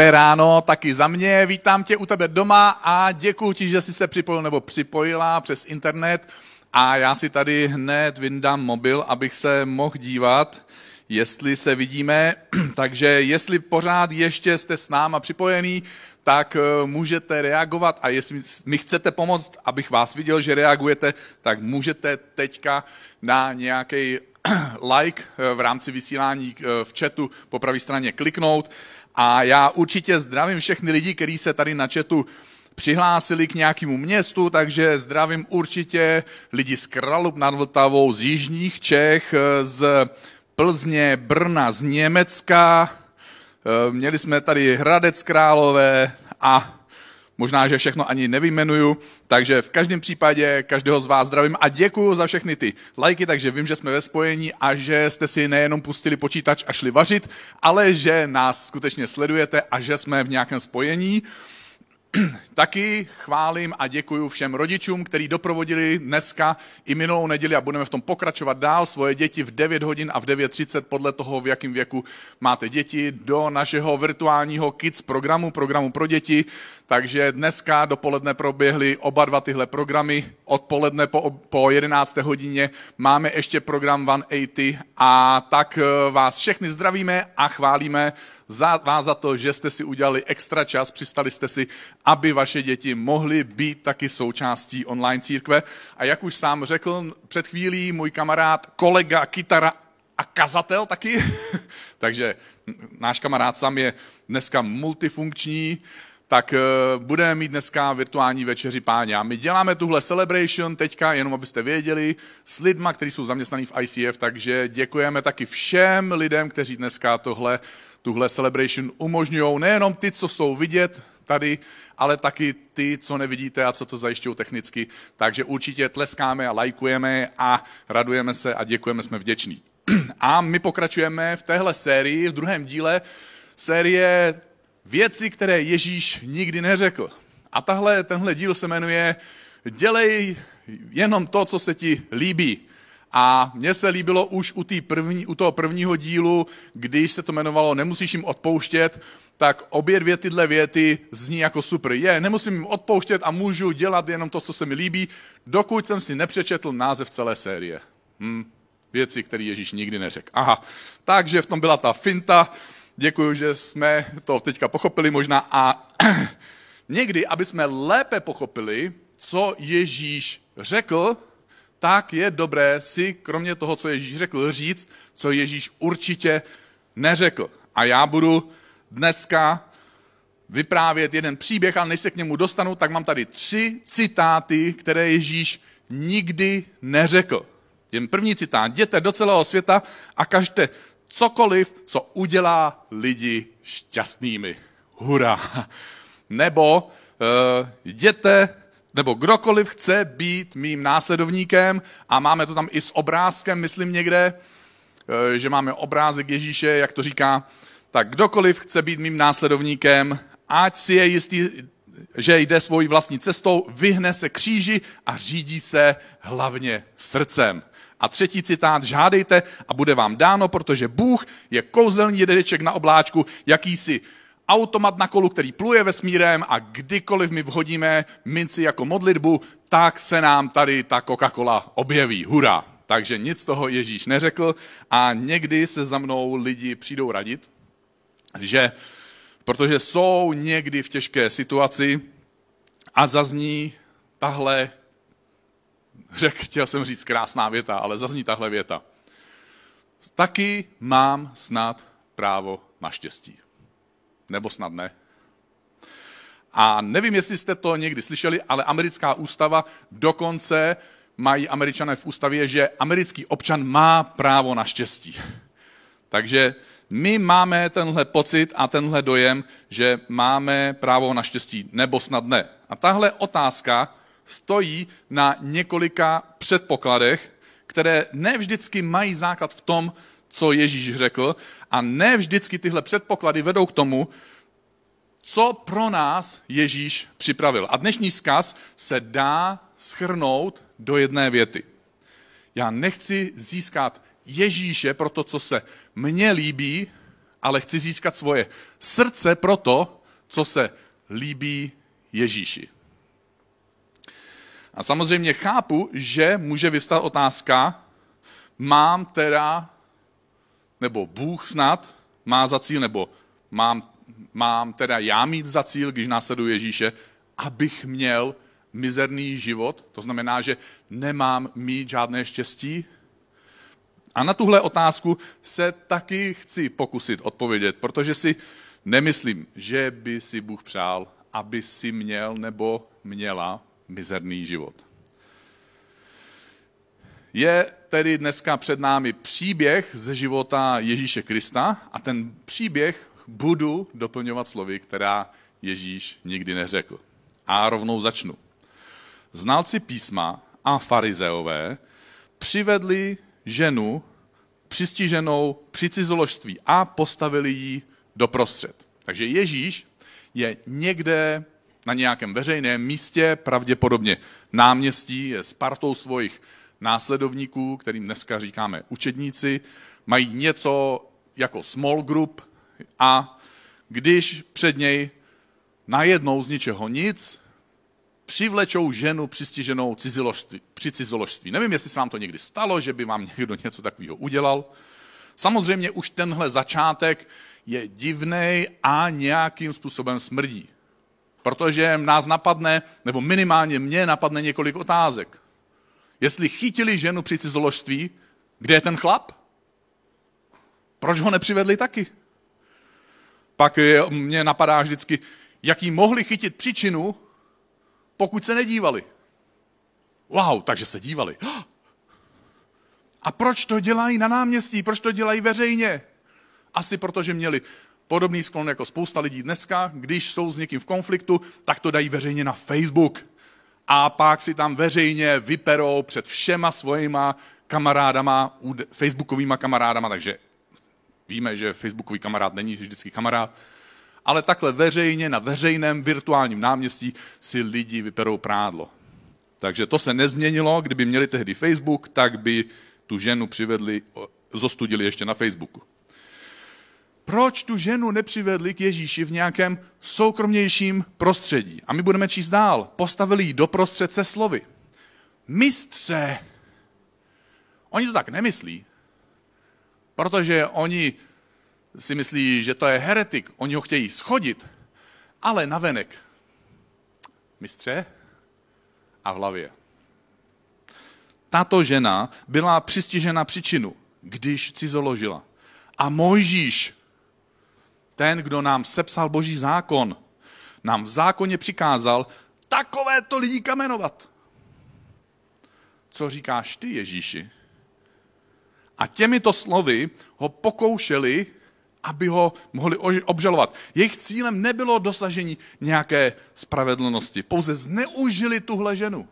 Dobré ráno, taky za mě. Vítám tě u tebe doma a děkuji ti, že jsi se připojil nebo připojila přes internet. A já si tady hned vyndám mobil, abych se mohl dívat, jestli se vidíme. Takže jestli pořád ještě jste s náma připojený, tak eh, můžete reagovat a jestli mi chcete pomoct, abych vás viděl, že reagujete, tak můžete teďka na nějaký like eh, v rámci vysílání eh, v chatu po pravé straně kliknout. A já určitě zdravím všechny lidi, kteří se tady na chatu přihlásili k nějakému městu, takže zdravím určitě lidi z Kralup nad Vltavou, z Jižních Čech, z Plzně, Brna, z Německa, měli jsme tady Hradec Králové a možná, že všechno ani nevymenuju, takže v každém případě každého z vás zdravím a děkuji za všechny ty lajky, takže vím, že jsme ve spojení a že jste si nejenom pustili počítač a šli vařit, ale že nás skutečně sledujete a že jsme v nějakém spojení. Taky chválím a děkuji všem rodičům, kteří doprovodili dneska i minulou neděli a budeme v tom pokračovat dál svoje děti v 9 hodin a v 9.30 podle toho, v jakém věku máte děti, do našeho virtuálního Kids programu, programu pro děti. Takže dneska dopoledne proběhly oba dva tyhle programy. Odpoledne po, po 11. hodině máme ještě program 180 a tak eh, vás všechny zdravíme a chválíme za, vás za to, že jste si udělali extra čas, přistali jste si, aby vaše děti mohly být taky součástí online církve. A jak už sám řekl před chvílí můj kamarád, kolega, kytara a kazatel taky, takže náš kamarád sam je dneska multifunkční, tak uh, budeme mít dneska virtuální večeři páně. A my děláme tuhle celebration teďka, jenom abyste věděli, s lidma, kteří jsou zaměstnaní v ICF, takže děkujeme taky všem lidem, kteří dneska tohle, tuhle celebration umožňují. Nejenom ty, co jsou vidět tady, ale taky ty, co nevidíte a co to zajišťují technicky. Takže určitě tleskáme a lajkujeme a radujeme se a děkujeme, jsme vděční. A my pokračujeme v téhle sérii, v druhém díle série Věci, které Ježíš nikdy neřekl. A tahle, tenhle díl se jmenuje Dělej jenom to, co se ti líbí. A mně se líbilo už u, první, u toho prvního dílu, když se to jmenovalo Nemusíš jim odpouštět, tak obě dvě tyhle věty zní jako super. Je, nemusím jim odpouštět a můžu dělat jenom to, co se mi líbí, dokud jsem si nepřečetl název celé série. Hm, věci, které Ježíš nikdy neřekl. Aha, takže v tom byla ta finta, Děkuji, že jsme to teďka pochopili možná a někdy, aby jsme lépe pochopili, co Ježíš řekl, tak je dobré si, kromě toho, co Ježíš řekl, říct, co Ježíš určitě neřekl. A já budu dneska vyprávět jeden příběh, ale než se k němu dostanu, tak mám tady tři citáty, které Ježíš nikdy neřekl. Ten první citát. Jděte do celého světa a kažte cokoliv, co udělá lidi šťastnými. Hurá. Nebo uh, jděte, nebo kdokoliv chce být mým následovníkem a máme to tam i s obrázkem, myslím někde, uh, že máme obrázek Ježíše, jak to říká, tak kdokoliv chce být mým následovníkem, ať si je jistý, že jde svojí vlastní cestou, vyhne se kříži a řídí se hlavně srdcem. A třetí citát, žádejte a bude vám dáno, protože Bůh je kouzelný jedeček na obláčku, jakýsi automat na kolu, který pluje vesmírem a kdykoliv my vhodíme minci jako modlitbu, tak se nám tady ta Coca-Cola objeví. Hurá! Takže nic toho Ježíš neřekl a někdy se za mnou lidi přijdou radit, že protože jsou někdy v těžké situaci a zazní tahle řek, chtěl jsem říct krásná věta, ale zazní tahle věta. Taky mám snad právo na štěstí. Nebo snad ne. A nevím, jestli jste to někdy slyšeli, ale americká ústava dokonce mají američané v ústavě, že americký občan má právo na štěstí. Takže my máme tenhle pocit a tenhle dojem, že máme právo na štěstí, nebo snad ne. A tahle otázka stojí na několika předpokladech, které ne vždycky mají základ v tom, co Ježíš řekl, a ne vždycky tyhle předpoklady vedou k tomu, co pro nás Ježíš připravil. A dnešní zkaz se dá schrnout do jedné věty. Já nechci získat Ježíše pro to, co se mně líbí, ale chci získat svoje srdce pro to, co se líbí Ježíši. A samozřejmě chápu, že může vystat otázka, mám teda, nebo Bůh snad má za cíl, nebo mám, mám teda já mít za cíl, když následuji Ježíše, abych měl mizerný život, to znamená, že nemám mít žádné štěstí? A na tuhle otázku se taky chci pokusit odpovědět, protože si nemyslím, že by si Bůh přál, aby si měl nebo měla mizerný život. Je tedy dneska před námi příběh ze života Ježíše Krista a ten příběh budu doplňovat slovy, která Ježíš nikdy neřekl. A rovnou začnu. Znalci písma a farizeové přivedli ženu přistiženou při cizoložství a postavili ji doprostřed. Takže Ježíš je někde na nějakém veřejném místě, pravděpodobně náměstí, je s partou svých následovníků, kterým dneska říkáme učedníci, mají něco jako small group a když před něj najednou z ničeho nic přivlečou ženu přistiženou cizoložství, při cizoložství. Nevím, jestli se vám to někdy stalo, že by vám někdo něco takového udělal. Samozřejmě už tenhle začátek je divný a nějakým způsobem smrdí. Protože nás napadne, nebo minimálně mě napadne několik otázek. Jestli chytili ženu při cizoložství, kde je ten chlap? Proč ho nepřivedli taky? Pak mě napadá vždycky, jaký mohli chytit příčinu, pokud se nedívali. Wow, takže se dívali. A proč to dělají na náměstí? Proč to dělají veřejně? Asi proto, že měli podobný sklon jako spousta lidí dneska, když jsou s někým v konfliktu, tak to dají veřejně na Facebook. A pak si tam veřejně vyperou před všema svojima kamarádama, facebookovýma kamarádama, takže víme, že facebookový kamarád není vždycky kamarád, ale takhle veřejně na veřejném virtuálním náměstí si lidi vyperou prádlo. Takže to se nezměnilo, kdyby měli tehdy Facebook, tak by tu ženu přivedli, zostudili ještě na Facebooku. Proč tu ženu nepřivedli k Ježíši v nějakém soukromnějším prostředí? A my budeme číst dál. Postavili ji doprostřed se slovy. Mistře! Oni to tak nemyslí, protože oni si myslí, že to je heretik, oni ho chtějí schodit, ale navenek. Mistře a v hlavě. Tato žena byla přistižena příčinu, když cizoložila. A Mojžíš, ten, kdo nám sepsal boží zákon, nám v zákoně přikázal takovéto lidi kamenovat. Co říkáš ty, Ježíši? A těmito slovy ho pokoušeli aby ho mohli obžalovat. Jejich cílem nebylo dosažení nějaké spravedlnosti, pouze zneužili tuhle ženu.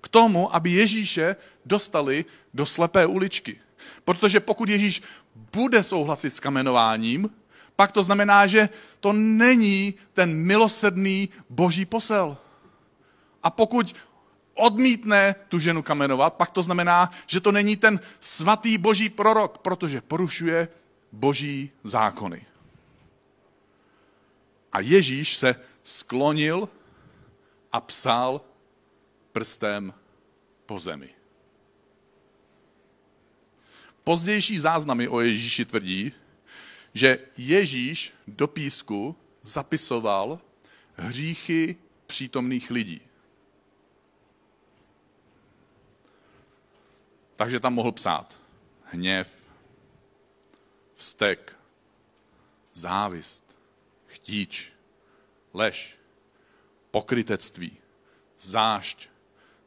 K tomu, aby Ježíše dostali do slepé uličky. Protože pokud Ježíš bude souhlasit s kamenováním, pak to znamená, že to není ten milosrdný boží posel. A pokud odmítne tu ženu kamenovat, pak to znamená, že to není ten svatý boží prorok, protože porušuje boží zákony. A Ježíš se sklonil a psal prstem po zemi. Pozdější záznamy o Ježíši tvrdí, že Ježíš do písku zapisoval hříchy přítomných lidí. Takže tam mohl psát hněv, vztek, závist, chtíč, lež, pokrytectví, zášť,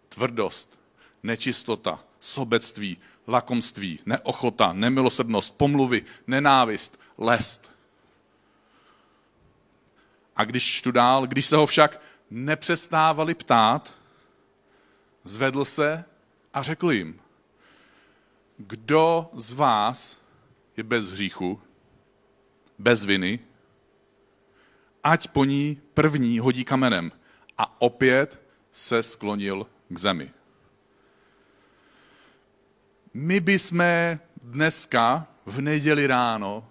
tvrdost, nečistota, sobectví, lakomství, neochota, nemilosrdnost, pomluvy, nenávist, lest. A když čtu dál, když se ho však nepřestávali ptát, zvedl se a řekl jim, kdo z vás je bez hříchu, bez viny, ať po ní první hodí kamenem. A opět se sklonil k zemi. My bychom dneska v neděli ráno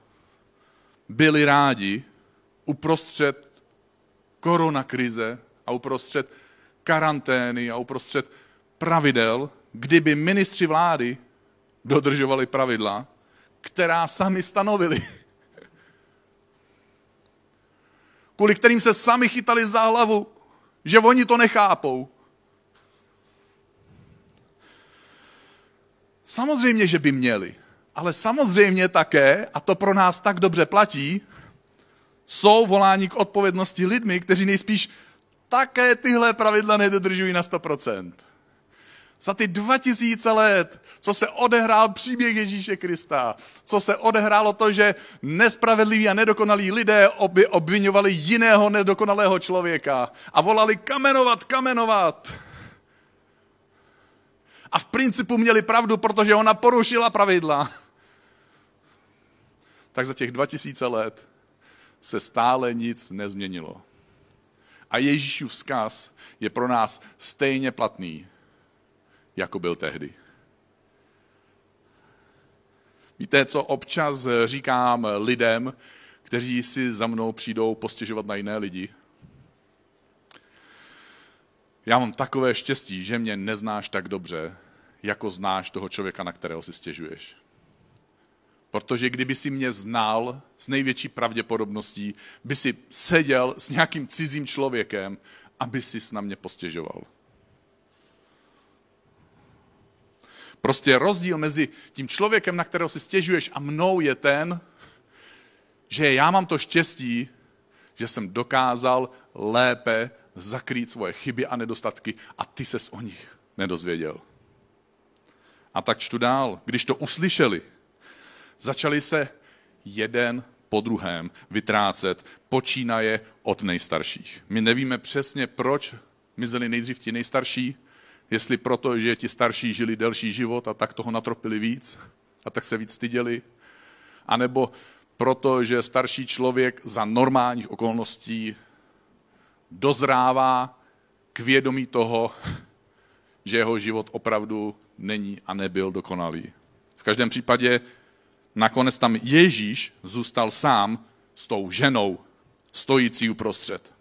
byli rádi uprostřed koronakrize a uprostřed karantény a uprostřed pravidel, kdyby ministři vlády dodržovali pravidla, která sami stanovili. Kvůli kterým se sami chytali za hlavu, že oni to nechápou. Samozřejmě, že by měli. Ale samozřejmě také, a to pro nás tak dobře platí, jsou volání k odpovědnosti lidmi, kteří nejspíš také tyhle pravidla nedodržují na 100%. Za ty 2000 let, co se odehrál příběh Ježíše Krista, co se odehrálo to, že nespravedliví a nedokonalí lidé obvinovali jiného nedokonalého člověka a volali kamenovat, kamenovat. A v principu měli pravdu, protože ona porušila pravidla. Tak za těch 2000 let se stále nic nezměnilo. A Ježíšův vzkaz je pro nás stejně platný, jako byl tehdy. Víte, co občas říkám lidem, kteří si za mnou přijdou postěžovat na jiné lidi? Já mám takové štěstí, že mě neznáš tak dobře, jako znáš toho člověka, na kterého si stěžuješ. Protože kdyby si mě znal s největší pravděpodobností, by si seděl s nějakým cizím člověkem, aby si na mě postěžoval. Prostě rozdíl mezi tím člověkem, na kterého si stěžuješ a mnou je ten, že já mám to štěstí, že jsem dokázal lépe zakrýt svoje chyby a nedostatky a ty ses o nich nedozvěděl. A tak čtu dál. Když to uslyšeli, začali se jeden po druhém vytrácet, počínaje od nejstarších. My nevíme přesně, proč mizeli nejdřív ti nejstarší, jestli proto, že ti starší žili delší život a tak toho natropili víc a tak se víc styděli, anebo proto, že starší člověk za normálních okolností dozrává k vědomí toho, že jeho život opravdu není a nebyl dokonalý. V každém případě nakonec tam Ježíš zůstal sám s tou ženou, stojící uprostřed.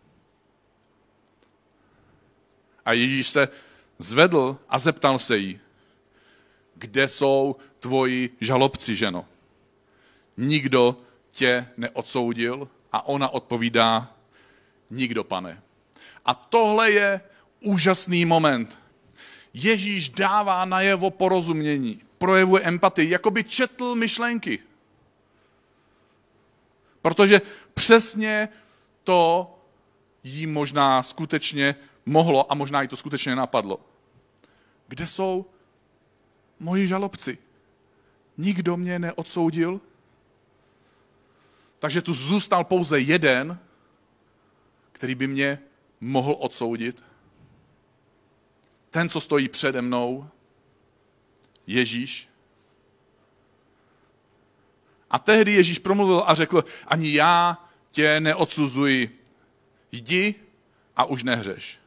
A Ježíš se zvedl a zeptal se jí, kde jsou tvoji žalobci, ženo? Nikdo tě neodsoudil? A ona odpovídá, nikdo, pane. A tohle je úžasný moment. Ježíš dává najevo porozumění, projevuje empatii, jako by četl myšlenky. Protože přesně to jí možná skutečně mohlo a možná jí to skutečně napadlo. Kde jsou moji žalobci? Nikdo mě neodsoudil, takže tu zůstal pouze jeden, který by mě mohl odsoudit. Ten, co stojí přede mnou, Ježíš. A tehdy Ježíš promluvil a řekl, ani já tě neodsuzuji. Jdi a už nehřeš.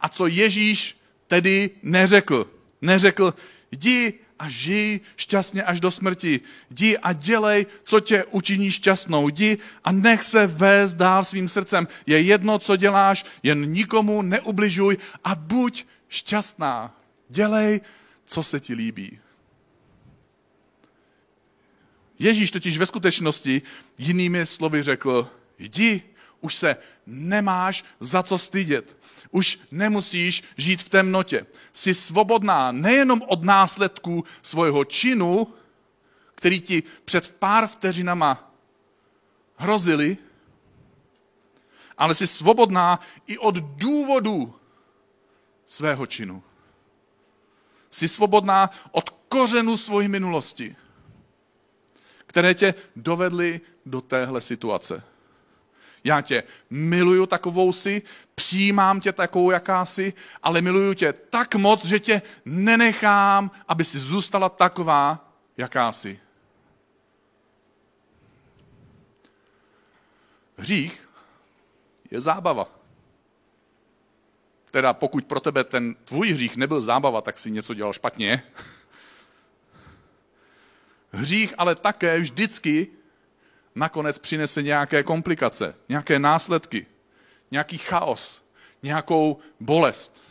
A co Ježíš tedy neřekl? Neřekl, jdi a žij šťastně až do smrti. Jdi a dělej, co tě učiní šťastnou. Jdi a nech se vést dál svým srdcem. Je jedno, co děláš, jen nikomu neubližuj a buď šťastná. Dělej, co se ti líbí. Ježíš totiž ve skutečnosti jinými slovy řekl, jdi, už se nemáš za co stydět. Už nemusíš žít v temnotě. Jsi svobodná nejenom od následků svého činu, který ti před pár vteřinama hrozili, ale jsi svobodná i od důvodu svého činu. Jsi svobodná od kořenu svojí minulosti, které tě dovedly do téhle situace. Já tě miluju takovou si, přijímám tě takovou, jaká jsi, ale miluju tě tak moc, že tě nenechám, aby si zůstala taková, jaká jsi. Hřích je zábava. Teda pokud pro tebe ten tvůj hřích nebyl zábava, tak si něco dělal špatně. Hřích ale také vždycky nakonec přinese nějaké komplikace, nějaké následky, nějaký chaos, nějakou bolest.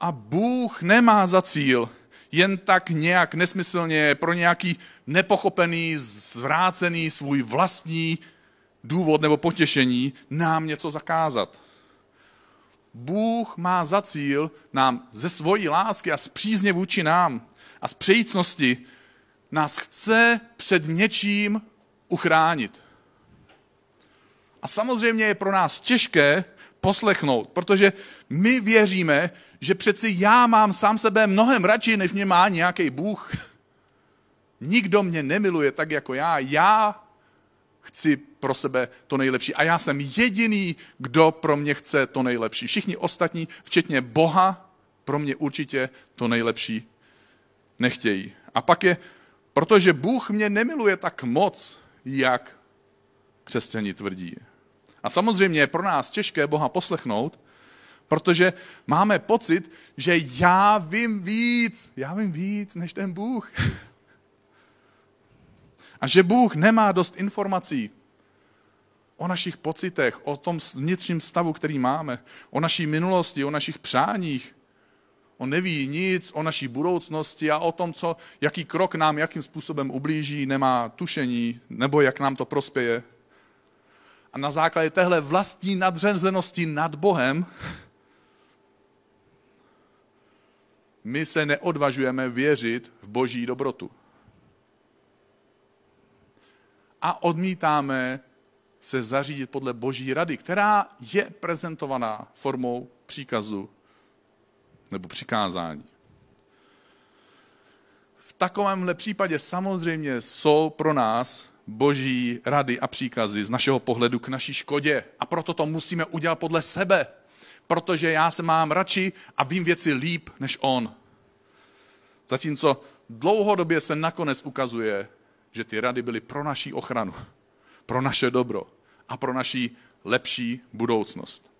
A Bůh nemá za cíl jen tak nějak nesmyslně pro nějaký nepochopený, zvrácený svůj vlastní důvod nebo potěšení nám něco zakázat. Bůh má za cíl nám ze svojí lásky a z přízně vůči nám a z přejícnosti nás chce před něčím uchránit. A samozřejmě je pro nás těžké poslechnout, protože my věříme, že přeci já mám sám sebe mnohem radši, než mě má nějaký Bůh. Nikdo mě nemiluje tak jako já. Já chci pro sebe to nejlepší. A já jsem jediný, kdo pro mě chce to nejlepší. Všichni ostatní, včetně Boha, pro mě určitě to nejlepší nechtějí. A pak je, protože Bůh mě nemiluje tak moc, jak křesťani tvrdí. A samozřejmě je pro nás těžké Boha poslechnout, protože máme pocit, že já vím víc, já vím víc než ten Bůh. A že Bůh nemá dost informací o našich pocitech, o tom vnitřním stavu, který máme, o naší minulosti, o našich přáních. On neví nic o naší budoucnosti a o tom, co, jaký krok nám, jakým způsobem ublíží, nemá tušení, nebo jak nám to prospěje. A na základě téhle vlastní nadřazenosti nad Bohem my se neodvažujeme věřit v boží dobrotu. A odmítáme se zařídit podle boží rady, která je prezentovaná formou příkazu nebo přikázání. V takovémhle případě samozřejmě jsou pro nás boží rady a příkazy z našeho pohledu k naší škodě. A proto to musíme udělat podle sebe, protože já se mám radši a vím věci líp než on. Zatímco dlouhodobě se nakonec ukazuje, že ty rady byly pro naší ochranu, pro naše dobro a pro naší lepší budoucnost.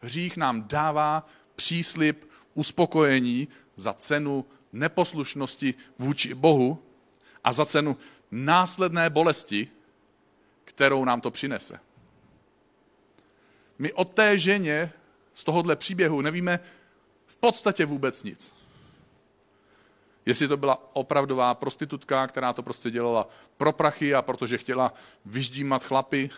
Hřích nám dává příslip uspokojení za cenu neposlušnosti vůči Bohu a za cenu následné bolesti, kterou nám to přinese. My o té ženě z tohohle příběhu nevíme v podstatě vůbec nic. Jestli to byla opravdová prostitutka, která to prostě dělala pro prachy a protože chtěla vyždímat chlapy,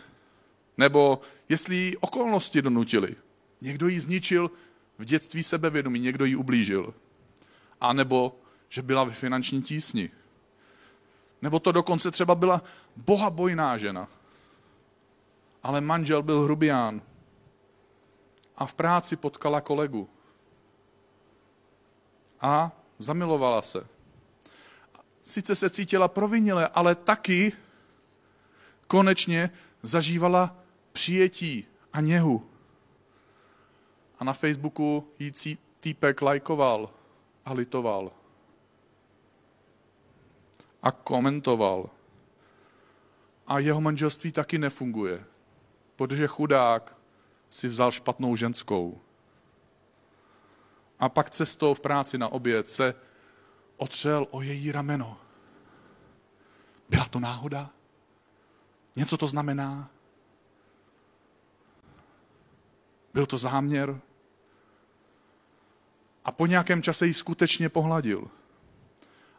nebo jestli jí okolnosti donutily. Někdo jí zničil v dětství sebevědomí, někdo jí ublížil. A nebo, že byla ve finanční tísni. Nebo to dokonce třeba byla bohabojná žena. Ale manžel byl hrubián. A v práci potkala kolegu. A zamilovala se. Sice se cítila provinile, ale taky konečně zažívala přijetí a něhu. A na Facebooku jí týpek lajkoval a litoval a komentoval. A jeho manželství taky nefunguje, protože chudák si vzal špatnou ženskou. A pak cestou v práci na oběd se otřel o její rameno. Byla to náhoda? Něco to znamená? Byl to záměr? A po nějakém čase ji skutečně pohladil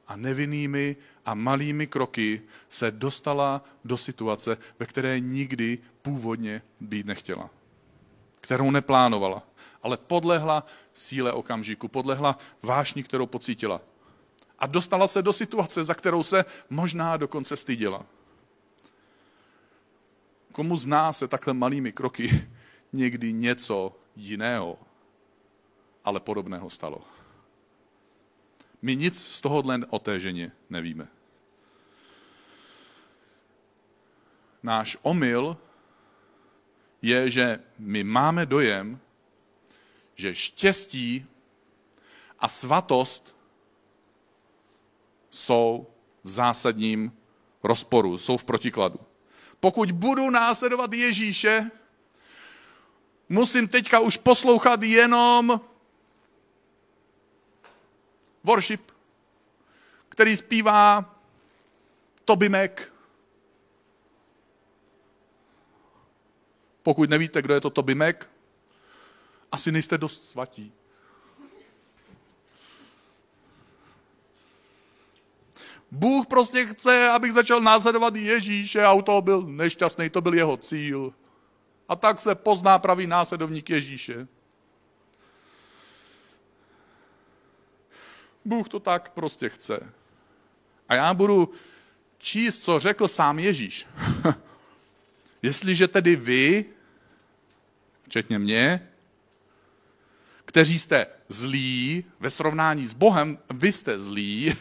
a nevinnými a malými kroky se dostala do situace, ve které nikdy původně být nechtěla. Kterou neplánovala, ale podlehla síle okamžiku, podlehla vášni, kterou pocítila. A dostala se do situace, za kterou se možná dokonce styděla. Komu z nás se takhle malými kroky někdy něco jiného, ale podobného stalo? My nic z tohohle o té ženě nevíme. Náš omyl je, že my máme dojem, že štěstí a svatost jsou v zásadním rozporu, jsou v protikladu. Pokud budu následovat Ježíše, musím teďka už poslouchat jenom worship, který zpívá Toby Mac. Pokud nevíte, kdo je to Toby Mac, asi nejste dost svatí. Bůh prostě chce, abych začal následovat Ježíše, a to byl nešťastný, to byl jeho cíl. A tak se pozná pravý následovník Ježíše. Bůh to tak prostě chce. A já budu číst, co řekl sám Ježíš. Jestliže tedy vy, včetně mě, kteří jste zlí, ve srovnání s Bohem, vy jste zlí,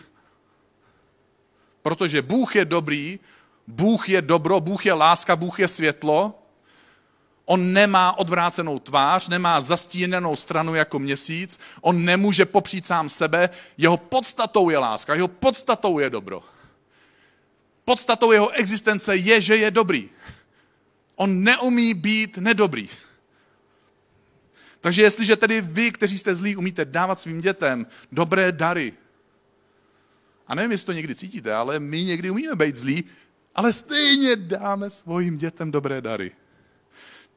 protože Bůh je dobrý, Bůh je dobro, Bůh je láska, Bůh je světlo, On nemá odvrácenou tvář, nemá zastíněnou stranu jako měsíc, on nemůže popřít sám sebe, jeho podstatou je láska, jeho podstatou je dobro. Podstatou jeho existence je, že je dobrý. On neumí být nedobrý. Takže jestliže tedy vy, kteří jste zlí, umíte dávat svým dětem dobré dary, a nevím, jestli to někdy cítíte, ale my někdy umíme být zlí, ale stejně dáme svým dětem dobré dary.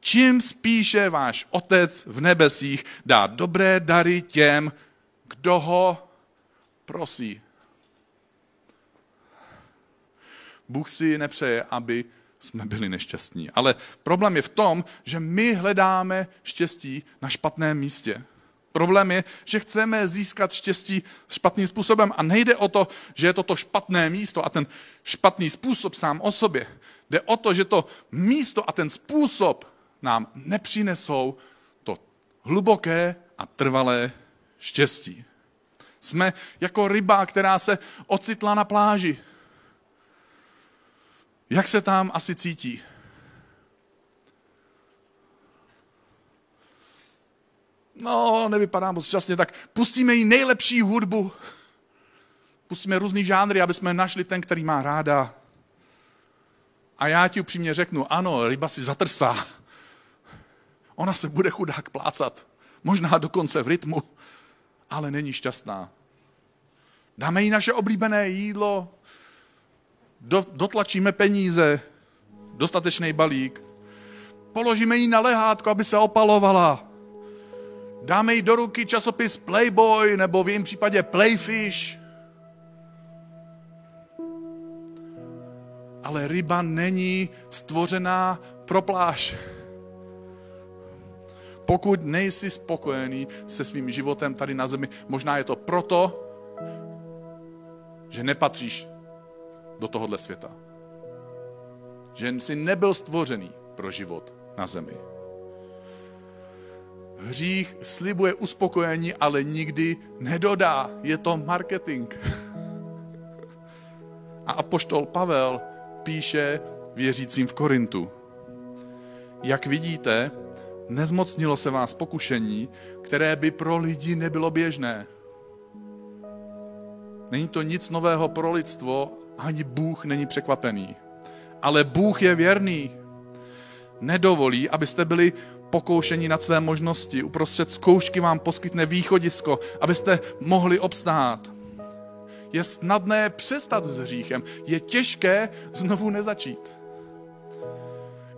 Čím spíše váš otec v nebesích dá dobré dary těm, kdo ho prosí. Bůh si nepřeje, aby jsme byli nešťastní. Ale problém je v tom, že my hledáme štěstí na špatném místě. Problém je, že chceme získat štěstí špatným způsobem a nejde o to, že je to to špatné místo a ten špatný způsob sám o sobě. Jde o to, že to místo a ten způsob nám nepřinesou to hluboké a trvalé štěstí. Jsme jako ryba, která se ocitla na pláži. Jak se tam asi cítí? No, nevypadá moc šťastně, tak pustíme jí nejlepší hudbu. Pustíme různý žánry, aby jsme našli ten, který má ráda. A já ti upřímně řeknu, ano, ryba si zatrsá. Ona se bude chudák plácat. Možná dokonce v rytmu, ale není šťastná. Dáme jí naše oblíbené jídlo, do, dotlačíme peníze, dostatečný balík, položíme jí na lehátko, aby se opalovala. Dáme jí do ruky časopis Playboy nebo v jejím případě Playfish. Ale ryba není stvořená pro pláž. Pokud nejsi spokojený se svým životem tady na zemi, možná je to proto, že nepatříš do tohohle světa. Že jsi nebyl stvořený pro život na zemi. Hřích slibuje uspokojení, ale nikdy nedodá. Je to marketing. A apoštol Pavel píše věřícím v Korintu. Jak vidíte, nezmocnilo se vás pokušení, které by pro lidi nebylo běžné. Není to nic nového pro lidstvo, ani Bůh není překvapený. Ale Bůh je věrný. Nedovolí, abyste byli pokoušení nad své možnosti. Uprostřed zkoušky vám poskytne východisko, abyste mohli obstát. Je snadné přestat s hříchem, je těžké znovu nezačít.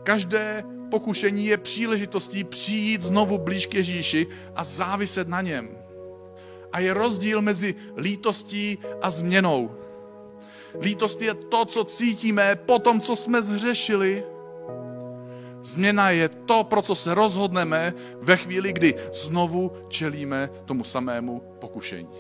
Každé pokušení je příležitostí přijít znovu blíž k Ježíši a záviset na něm. A je rozdíl mezi lítostí a změnou. Lítost je to, co cítíme po tom, co jsme zřešili. Změna je to, pro co se rozhodneme ve chvíli, kdy znovu čelíme tomu samému pokušení.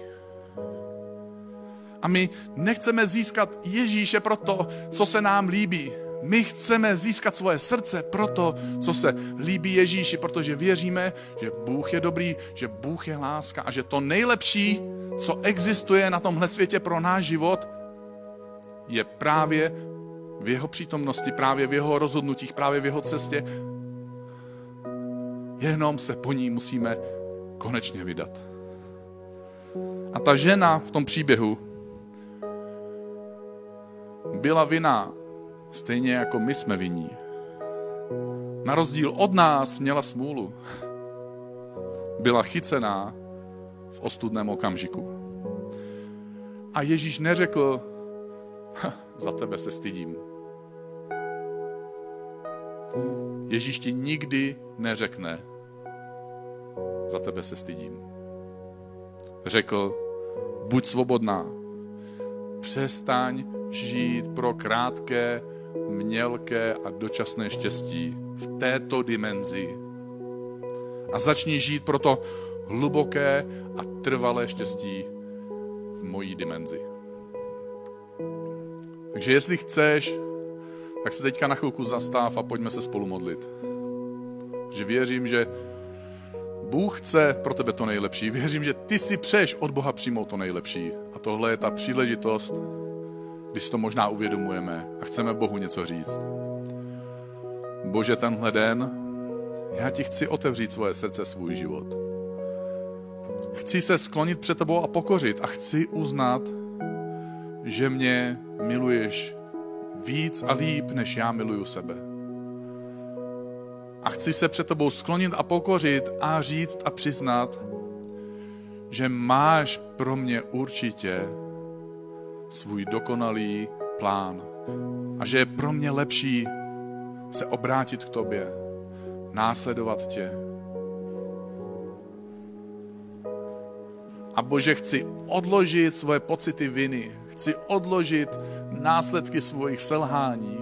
A my nechceme získat Ježíše pro to, co se nám líbí. My chceme získat svoje srdce pro to, co se líbí Ježíši, protože věříme, že Bůh je dobrý, že Bůh je láska a že to nejlepší, co existuje na tomhle světě pro náš život, je právě v jeho přítomnosti, právě v jeho rozhodnutích, právě v jeho cestě. Jenom se po ní musíme konečně vydat. A ta žena v tom příběhu byla vina stejně jako my jsme viní. Na rozdíl od nás měla smůlu. Byla chycená v ostudném okamžiku. A Ježíš neřekl, za tebe se stydím. Ježíš ti nikdy neřekne, za tebe se stydím. Řekl, buď svobodná. Přestaň žít pro krátké, mělké a dočasné štěstí v této dimenzi. A začni žít pro to hluboké a trvalé štěstí v mojí dimenzi. Takže jestli chceš, tak se teďka na chvilku zastav a pojďme se spolu modlit. Že věřím, že Bůh chce pro tebe to nejlepší. Věřím, že ty si přeješ od Boha přijmout to nejlepší. A tohle je ta příležitost, kdy si to možná uvědomujeme a chceme Bohu něco říct. Bože, tenhle den já ti chci otevřít svoje srdce, svůj život. Chci se sklonit před tebou a pokořit a chci uznat, že mě miluješ víc a líp, než já miluju sebe. A chci se před tebou sklonit a pokořit a říct a přiznat, že máš pro mě určitě svůj dokonalý plán. A že je pro mě lepší se obrátit k tobě, následovat tě. A Bože, chci odložit svoje pocity viny, chci odložit následky svojich selhání,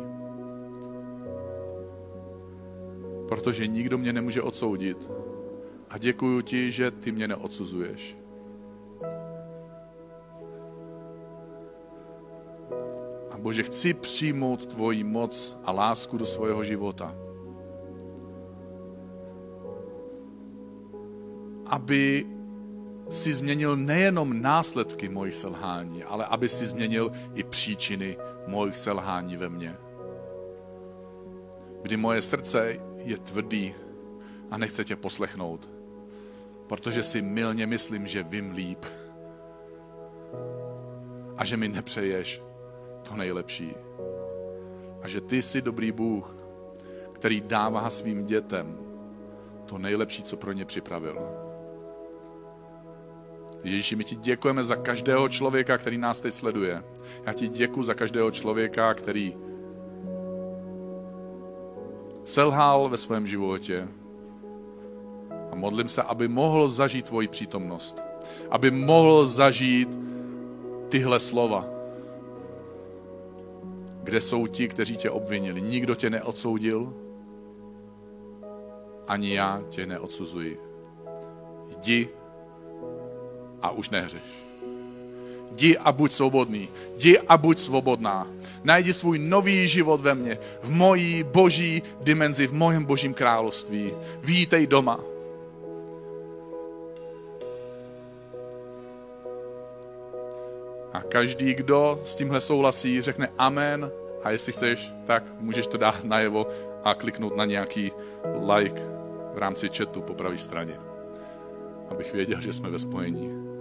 protože nikdo mě nemůže odsoudit. A děkuji ti, že ty mě neodsuzuješ. Bože, chci přijmout tvoji moc a lásku do svého života. Aby si změnil nejenom následky mojich selhání, ale aby si změnil i příčiny mojich selhání ve mně. Kdy moje srdce je tvrdý a nechce tě poslechnout, protože si milně myslím, že vím líp a že mi nepřeješ to nejlepší. A že ty jsi dobrý Bůh, který dává svým dětem to nejlepší, co pro ně připravil. Ježíši, my ti děkujeme za každého člověka, který nás teď sleduje. Já ti děkuji za každého člověka, který selhal ve svém životě. A modlím se, aby mohl zažít tvoji přítomnost. Aby mohl zažít tyhle slova. Kde jsou ti, kteří tě obvinili? Nikdo tě neodsoudil, ani já tě neodsuzuji. Jdi a už nehřeš. Jdi a buď svobodný. Jdi a buď svobodná. Najdi svůj nový život ve mně, v mojí boží dimenzi, v mojem božím království. Vítej doma. A každý, kdo s tímhle souhlasí, řekne amen a jestli chceš, tak můžeš to dát najevo a kliknout na nějaký like v rámci chatu po pravé straně, abych věděl, že jsme ve spojení.